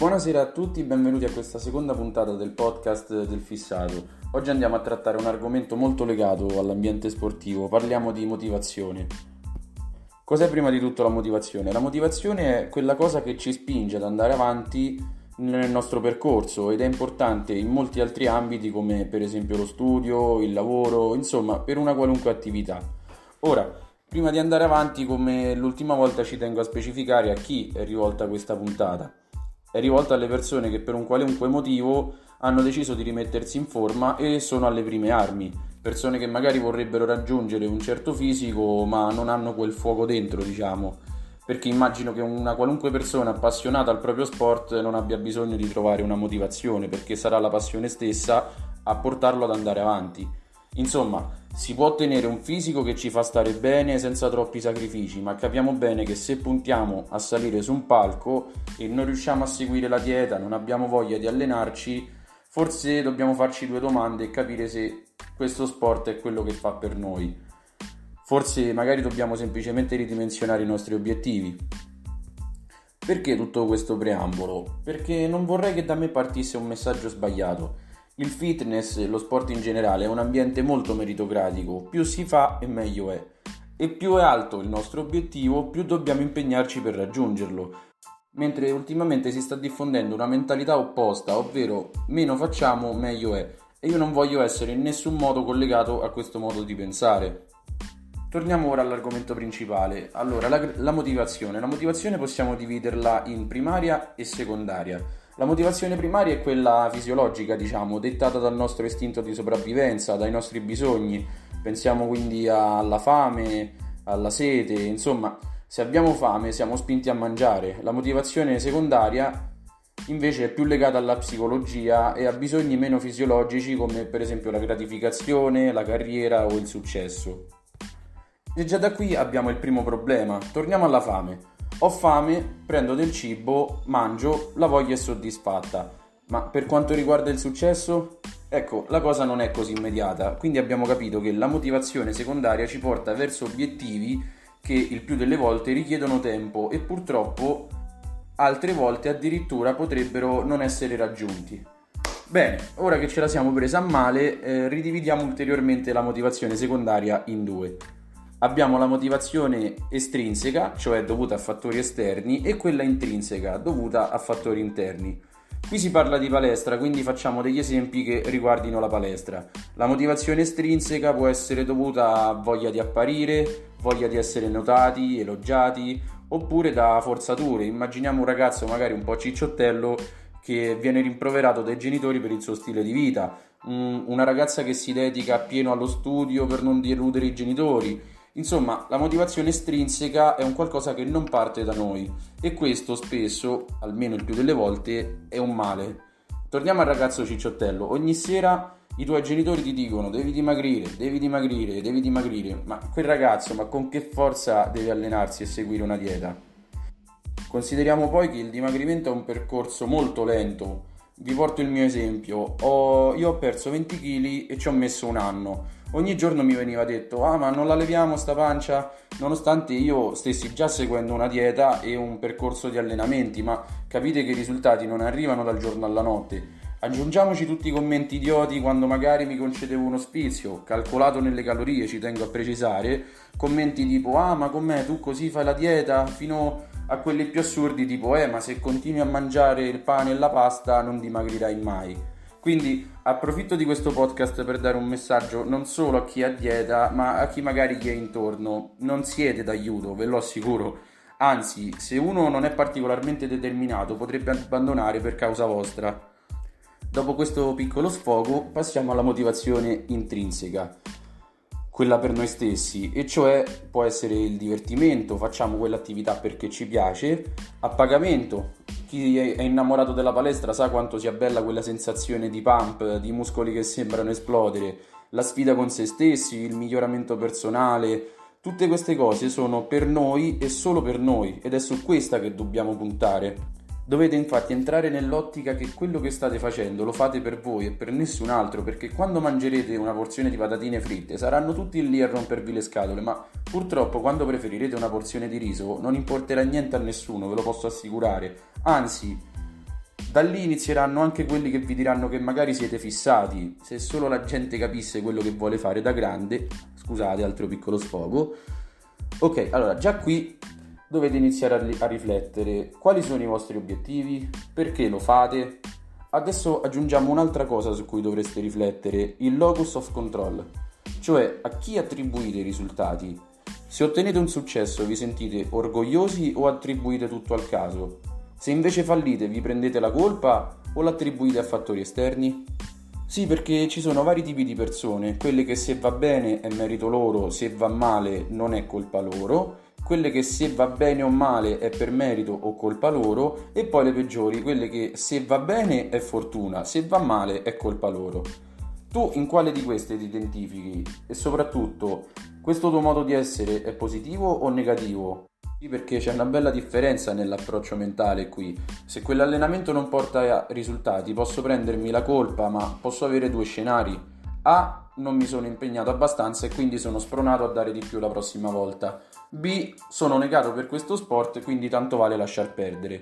Buonasera a tutti, benvenuti a questa seconda puntata del podcast del Fissato. Oggi andiamo a trattare un argomento molto legato all'ambiente sportivo, parliamo di motivazione. Cos'è prima di tutto la motivazione? La motivazione è quella cosa che ci spinge ad andare avanti nel nostro percorso ed è importante in molti altri ambiti come per esempio lo studio, il lavoro, insomma per una qualunque attività. Ora, prima di andare avanti come l'ultima volta ci tengo a specificare a chi è rivolta questa puntata è rivolta alle persone che per un qualunque motivo hanno deciso di rimettersi in forma e sono alle prime armi. Persone che magari vorrebbero raggiungere un certo fisico ma non hanno quel fuoco dentro, diciamo. Perché immagino che una qualunque persona appassionata al proprio sport non abbia bisogno di trovare una motivazione, perché sarà la passione stessa a portarlo ad andare avanti. Insomma, si può ottenere un fisico che ci fa stare bene senza troppi sacrifici, ma capiamo bene che se puntiamo a salire su un palco e non riusciamo a seguire la dieta, non abbiamo voglia di allenarci, forse dobbiamo farci due domande e capire se questo sport è quello che fa per noi. Forse magari dobbiamo semplicemente ridimensionare i nostri obiettivi. Perché tutto questo preambolo? Perché non vorrei che da me partisse un messaggio sbagliato il fitness lo sport in generale è un ambiente molto meritocratico, più si fa e meglio è. E più è alto il nostro obiettivo, più dobbiamo impegnarci per raggiungerlo. Mentre ultimamente si sta diffondendo una mentalità opposta, ovvero meno facciamo, meglio è. E io non voglio essere in nessun modo collegato a questo modo di pensare. Torniamo ora all'argomento principale. Allora, la, la motivazione. La motivazione possiamo dividerla in primaria e secondaria. La motivazione primaria è quella fisiologica, diciamo, dettata dal nostro istinto di sopravvivenza, dai nostri bisogni. Pensiamo quindi alla fame, alla sete, insomma, se abbiamo fame siamo spinti a mangiare. La motivazione secondaria invece è più legata alla psicologia e a bisogni meno fisiologici come per esempio la gratificazione, la carriera o il successo. E già da qui abbiamo il primo problema. Torniamo alla fame. Ho fame, prendo del cibo, mangio, la voglia è soddisfatta. Ma per quanto riguarda il successo? Ecco, la cosa non è così immediata, quindi abbiamo capito che la motivazione secondaria ci porta verso obiettivi che il più delle volte richiedono tempo e purtroppo altre volte addirittura potrebbero non essere raggiunti. Bene, ora che ce la siamo presa a male, eh, ridividiamo ulteriormente la motivazione secondaria in due abbiamo la motivazione estrinseca, cioè dovuta a fattori esterni, e quella intrinseca, dovuta a fattori interni. Qui si parla di palestra, quindi facciamo degli esempi che riguardino la palestra. La motivazione estrinseca può essere dovuta a voglia di apparire, voglia di essere notati, elogiati, oppure da forzature. Immaginiamo un ragazzo magari un po' cicciottello che viene rimproverato dai genitori per il suo stile di vita, una ragazza che si dedica appieno allo studio per non deludere i genitori, Insomma, la motivazione estrinseca è un qualcosa che non parte da noi e questo spesso, almeno il più delle volte, è un male. Torniamo al ragazzo cicciottello. Ogni sera i tuoi genitori ti dicono devi dimagrire, devi dimagrire, devi dimagrire, ma quel ragazzo, ma con che forza deve allenarsi e seguire una dieta? Consideriamo poi che il dimagrimento è un percorso molto lento. Vi porto il mio esempio. Ho, io ho perso 20 kg e ci ho messo un anno ogni giorno mi veniva detto ah ma non la leviamo sta pancia? Nonostante io stessi già seguendo una dieta e un percorso di allenamenti ma capite che i risultati non arrivano dal giorno alla notte. Aggiungiamoci tutti i commenti idioti quando magari mi concedevo uno spizio calcolato nelle calorie ci tengo a precisare. Commenti tipo ah ma com'è? Tu così fai la dieta? Fino a quelli più assurdi tipo eh ma se continui a mangiare il pane e la pasta non dimagrirai mai quindi approfitto di questo podcast per dare un messaggio non solo a chi ha dieta, ma a chi magari gli è intorno. Non siete d'aiuto, ve lo assicuro. Anzi, se uno non è particolarmente determinato, potrebbe abbandonare per causa vostra. Dopo questo piccolo sfogo, passiamo alla motivazione intrinseca, quella per noi stessi, e cioè può essere il divertimento, facciamo quell'attività perché ci piace, a pagamento, chi è innamorato della palestra sa quanto sia bella quella sensazione di pump, di muscoli che sembrano esplodere, la sfida con se stessi, il miglioramento personale. Tutte queste cose sono per noi e solo per noi ed è su questa che dobbiamo puntare. Dovete infatti entrare nell'ottica che quello che state facendo lo fate per voi e per nessun altro, perché quando mangerete una porzione di patatine fritte saranno tutti lì a rompervi le scatole, ma purtroppo quando preferirete una porzione di riso non importerà niente a nessuno, ve lo posso assicurare. Anzi, Da lì inizieranno anche quelli che vi diranno che magari siete fissati. Se solo la gente capisse quello che vuole fare da grande, scusate, altro piccolo sfogo. Ok, allora già qui dovete iniziare a, a riflettere quali sono i vostri obiettivi, perché lo fate. Adesso aggiungiamo un'altra cosa su cui dovreste riflettere, il locus of control, cioè a chi attribuite i risultati. Se ottenete un successo vi sentite orgogliosi o attribuite tutto al caso? Se invece fallite vi prendete la colpa o l'attribuite a fattori esterni? Sì, perché ci sono vari tipi di persone, quelle che se va bene è merito loro, se va male non è colpa loro, quelle che se va bene o male è per merito o colpa loro e poi le peggiori, quelle che se va bene è fortuna, se va male è colpa loro. Tu in quale di queste ti identifichi? E soprattutto, questo tuo modo di essere è positivo o negativo? Sì, perché c'è una bella differenza nell'approccio mentale qui. Se quell'allenamento non porta risultati, posso prendermi la colpa, ma posso avere due scenari. A. Non mi sono impegnato abbastanza e quindi sono spronato a dare di più la prossima volta. B. Sono negato per questo sport quindi tanto vale lasciar perdere.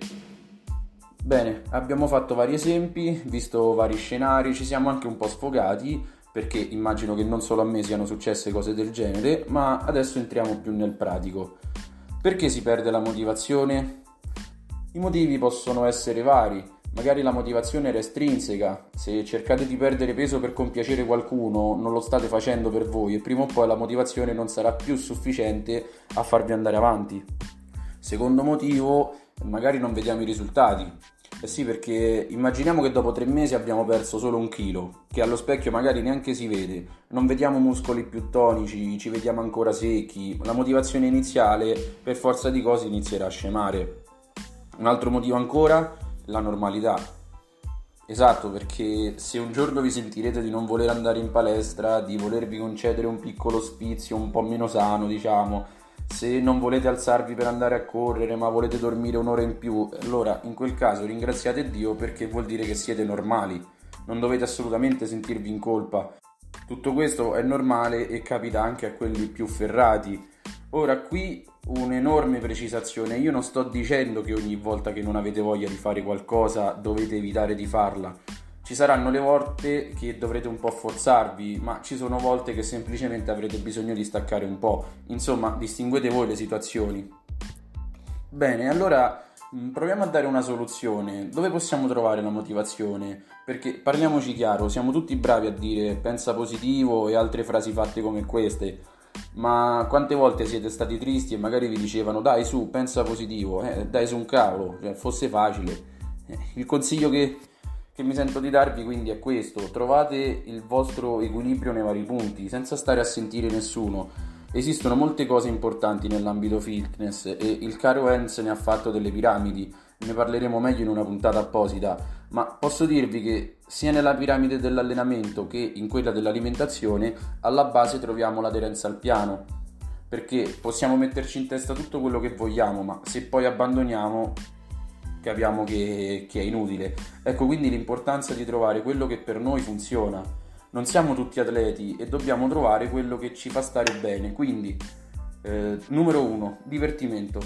Bene, abbiamo fatto vari esempi, visto vari scenari, ci siamo anche un po' sfogati perché immagino che non solo a me siano successe cose del genere, ma adesso entriamo più nel pratico. Perché si perde la motivazione? I motivi possono essere vari, Magari la motivazione era estrinseca, se cercate di perdere peso per compiacere qualcuno non lo state facendo per voi e prima o poi la motivazione non sarà più sufficiente a farvi andare avanti. Secondo motivo, magari non vediamo i risultati. Eh sì, perché immaginiamo che dopo tre mesi abbiamo perso solo un chilo, che allo specchio magari neanche si vede, non vediamo muscoli più tonici, ci vediamo ancora secchi, la motivazione iniziale per forza di cose inizierà a scemare. Un altro motivo ancora la normalità. Esatto, perché se un giorno vi sentirete di non voler andare in palestra, di volervi concedere un piccolo spizio un po' meno sano, diciamo, se non volete alzarvi per andare a correre ma volete dormire un'ora in più, allora in quel caso ringraziate Dio perché vuol dire che siete normali, non dovete assolutamente sentirvi in colpa. Tutto questo è normale e capita anche a quelli più ferrati. Ora qui un'enorme precisazione. Io non sto dicendo che ogni volta che non avete voglia di fare qualcosa dovete evitare di farla. Ci saranno le volte che dovrete un po' forzarvi, ma ci sono volte che semplicemente avrete bisogno di staccare un po'. Insomma, distinguete voi le situazioni. Bene, allora proviamo a dare una soluzione. Dove possiamo trovare la motivazione? Perché parliamoci chiaro, siamo tutti bravi a dire pensa positivo e altre frasi fatte come queste ma quante volte siete stati tristi e magari vi dicevano dai su, pensa positivo, eh, dai su un cavolo, cioè, fosse facile. Eh, il consiglio che, che mi sento di darvi quindi è questo, trovate il vostro equilibrio nei vari punti, senza stare a sentire nessuno. Esistono molte cose importanti nell'ambito fitness e il caro Enz ne ha fatto delle piramidi, ne parleremo meglio in una puntata apposita, ma posso dirvi che sia nella piramide dell'allenamento che in quella dell'alimentazione alla base troviamo l'aderenza al piano, perché possiamo metterci in testa tutto quello che vogliamo, ma se poi abbandoniamo capiamo che, che è inutile. Ecco quindi l'importanza di trovare quello che per noi funziona. Non siamo tutti atleti e dobbiamo trovare quello che ci fa stare bene. Quindi, eh, numero uno, divertimento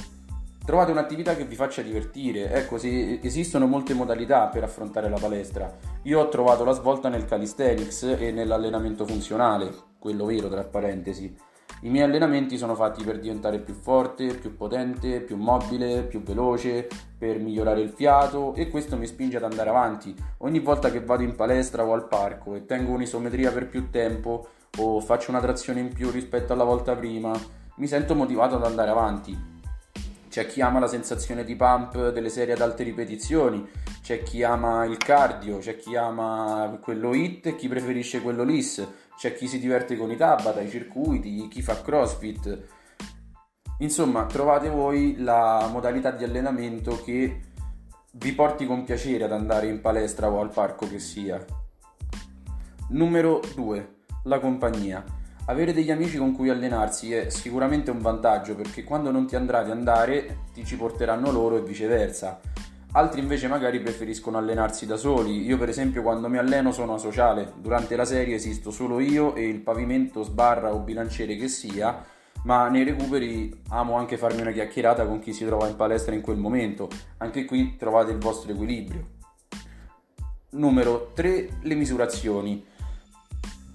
Trovate un'attività che vi faccia divertire, ecco, se esistono molte modalità per affrontare la palestra. Io ho trovato la svolta nel calisthenics e nell'allenamento funzionale, quello vero tra parentesi. I miei allenamenti sono fatti per diventare più forte, più potente, più mobile, più veloce, per migliorare il fiato e questo mi spinge ad andare avanti. Ogni volta che vado in palestra o al parco e tengo un'isometria per più tempo o faccio una trazione in più rispetto alla volta prima, mi sento motivato ad andare avanti c'è chi ama la sensazione di pump delle serie ad alte ripetizioni, c'è chi ama il cardio, c'è chi ama quello hit e chi preferisce quello lis, c'è chi si diverte con i tabata, i circuiti, chi fa crossfit. Insomma, trovate voi la modalità di allenamento che vi porti con piacere ad andare in palestra o al parco che sia. Numero 2. La compagnia. Avere degli amici con cui allenarsi è sicuramente un vantaggio perché quando non ti andrà di andare ti ci porteranno loro e viceversa. Altri invece magari preferiscono allenarsi da soli. Io per esempio quando mi alleno sono asociale. Durante la serie esisto solo io e il pavimento, sbarra o bilanciere che sia, ma nei recuperi amo anche farmi una chiacchierata con chi si trova in palestra in quel momento. Anche qui trovate il vostro equilibrio. Numero 3. Le misurazioni.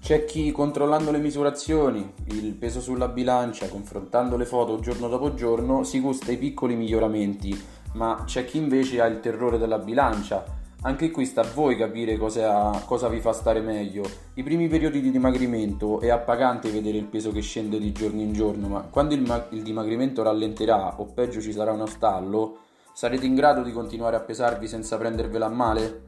C'è chi controllando le misurazioni, il peso sulla bilancia, confrontando le foto giorno dopo giorno, si gusta i piccoli miglioramenti, ma c'è chi invece ha il terrore della bilancia. Anche qui sta a voi capire cosa, cosa vi fa stare meglio. I primi periodi di dimagrimento è appagante vedere il peso che scende di giorno in giorno, ma quando il, ma- il dimagrimento rallenterà o peggio ci sarà uno stallo, sarete in grado di continuare a pesarvi senza prendervela a male?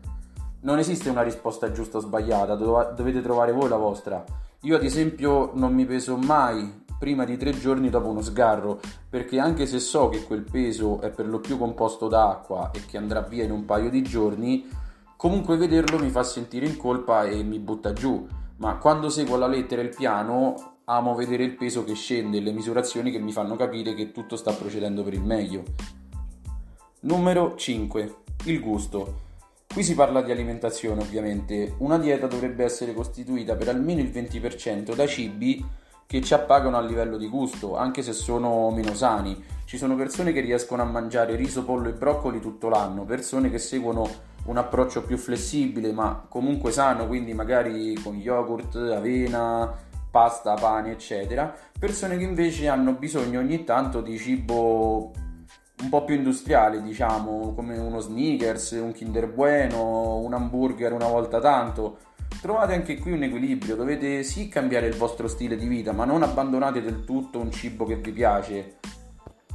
non esiste una risposta giusta o sbagliata, dovete trovare voi la vostra. Io ad esempio non mi peso mai prima di tre giorni dopo uno sgarro, perché anche se so che quel peso è per lo più composto d'acqua e che andrà via in un paio di giorni, comunque vederlo mi fa sentire in colpa e mi butta giù. Ma quando seguo la lettera il piano, amo vedere il peso che scende e le misurazioni che mi fanno capire che tutto sta procedendo per il meglio. Numero 5. Il gusto. Qui si parla di alimentazione ovviamente. Una dieta dovrebbe essere costituita per almeno il 20% da cibi che ci appagano a livello di gusto, anche se sono meno sani. Ci sono persone che riescono a mangiare riso, pollo e broccoli tutto l'anno, persone che seguono un approccio più flessibile ma comunque sano, quindi magari con yogurt, avena, pasta, pane, eccetera. Persone che invece hanno bisogno ogni tanto di cibo un po' più industriale, diciamo, come uno sneakers, un Kinder Bueno, un hamburger una volta tanto. Trovate anche qui un equilibrio, dovete sì cambiare il vostro stile di vita, ma non abbandonate del tutto un cibo che vi piace.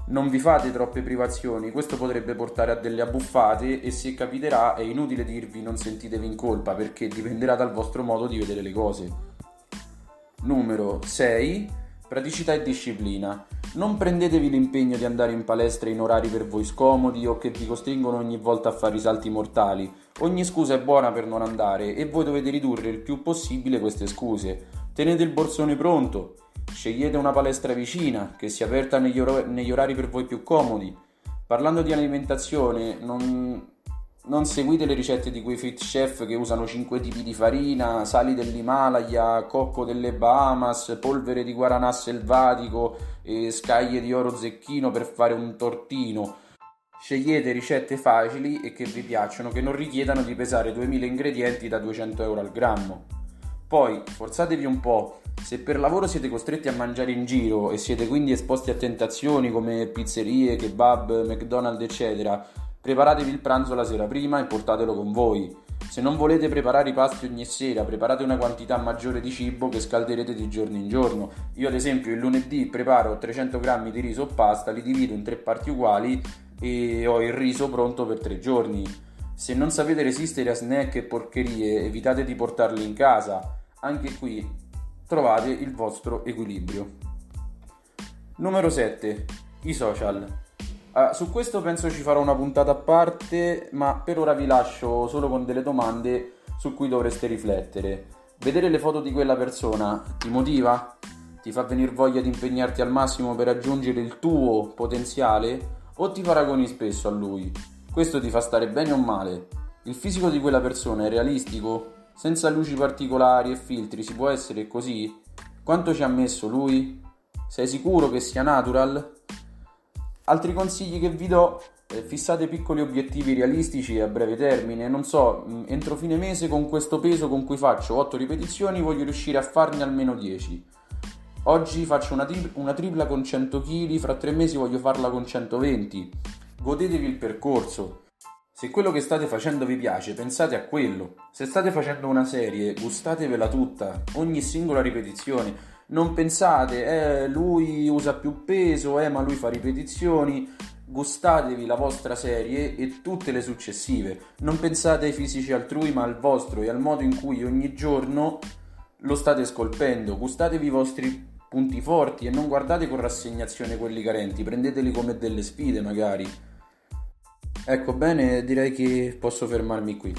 Non vi fate troppe privazioni, questo potrebbe portare a delle abbuffate e se capiterà è inutile dirvi non sentitevi in colpa perché dipenderà dal vostro modo di vedere le cose. Numero 6 Praticità e disciplina. Non prendetevi l'impegno di andare in palestra in orari per voi scomodi o che vi costringono ogni volta a fare i salti mortali. Ogni scusa è buona per non andare e voi dovete ridurre il più possibile queste scuse. Tenete il borsone pronto. Scegliete una palestra vicina, che sia aperta negli, or- negli orari per voi più comodi. Parlando di alimentazione, non, non seguite le ricette di quei fit chef che usano 5 tipi di farina, sali dell'Himalaya, cocco delle Bahamas, polvere di guaranà selvatico e scaglie di oro zecchino per fare un tortino. Scegliete ricette facili e che vi piacciono, che non richiedano di pesare 2000 ingredienti da 200 euro al grammo. Poi forzatevi un po', se per lavoro siete costretti a mangiare in giro e siete quindi esposti a tentazioni come pizzerie, kebab, McDonald's eccetera, Preparatevi il pranzo la sera prima e portatelo con voi. Se non volete preparare i pasti ogni sera, preparate una quantità maggiore di cibo che scalderete di giorno in giorno. Io ad esempio il lunedì preparo 300 g di riso o pasta, li divido in tre parti uguali e ho il riso pronto per tre giorni. Se non sapete resistere a snack e porcherie, evitate di portarli in casa. Anche qui trovate il vostro equilibrio. Numero 7. I social. Uh, su questo penso ci farò una puntata a parte, ma per ora vi lascio solo con delle domande su cui dovreste riflettere. Vedere le foto di quella persona ti motiva? Ti fa venire voglia di impegnarti al massimo per raggiungere il tuo potenziale? O ti paragoni spesso a lui? Questo ti fa stare bene o male? Il fisico di quella persona è realistico? Senza luci particolari e filtri si può essere così? Quanto ci ha messo lui? Sei sicuro che sia natural? Altri consigli che vi do, eh, fissate piccoli obiettivi realistici a breve termine, non so, mm, entro fine mese con questo peso con cui faccio 8 ripetizioni voglio riuscire a farne almeno 10. Oggi faccio una, tri- una tripla con 100 kg, fra 3 mesi voglio farla con 120. Godetevi il percorso. Se quello che state facendo vi piace, pensate a quello. Se state facendo una serie, gustatevela tutta, ogni singola ripetizione non pensate, eh, lui usa più peso, eh, ma lui fa ripetizioni. Gustatevi la vostra serie e tutte le successive. Non pensate ai fisici altrui, ma al vostro e al modo in cui ogni giorno lo state scolpendo. Gustatevi i vostri punti forti e non guardate con rassegnazione quelli carenti, prendeteli come delle sfide magari. Ecco bene, direi che posso fermarmi qui.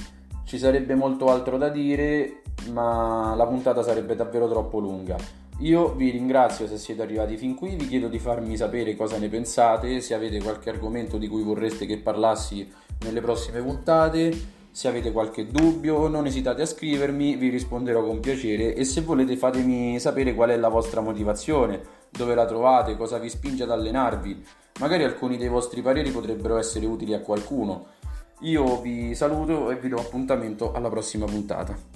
Ci sarebbe molto altro da dire, ma la puntata sarebbe davvero troppo lunga. Io vi ringrazio se siete arrivati fin qui, vi chiedo di farmi sapere cosa ne pensate, se avete qualche argomento di cui vorreste che parlassi nelle prossime puntate, se avete qualche dubbio non esitate a scrivermi, vi risponderò con piacere e se volete fatemi sapere qual è la vostra motivazione, dove la trovate, cosa vi spinge ad allenarvi, magari alcuni dei vostri pareri potrebbero essere utili a qualcuno. Io vi saluto e vi do appuntamento alla prossima puntata.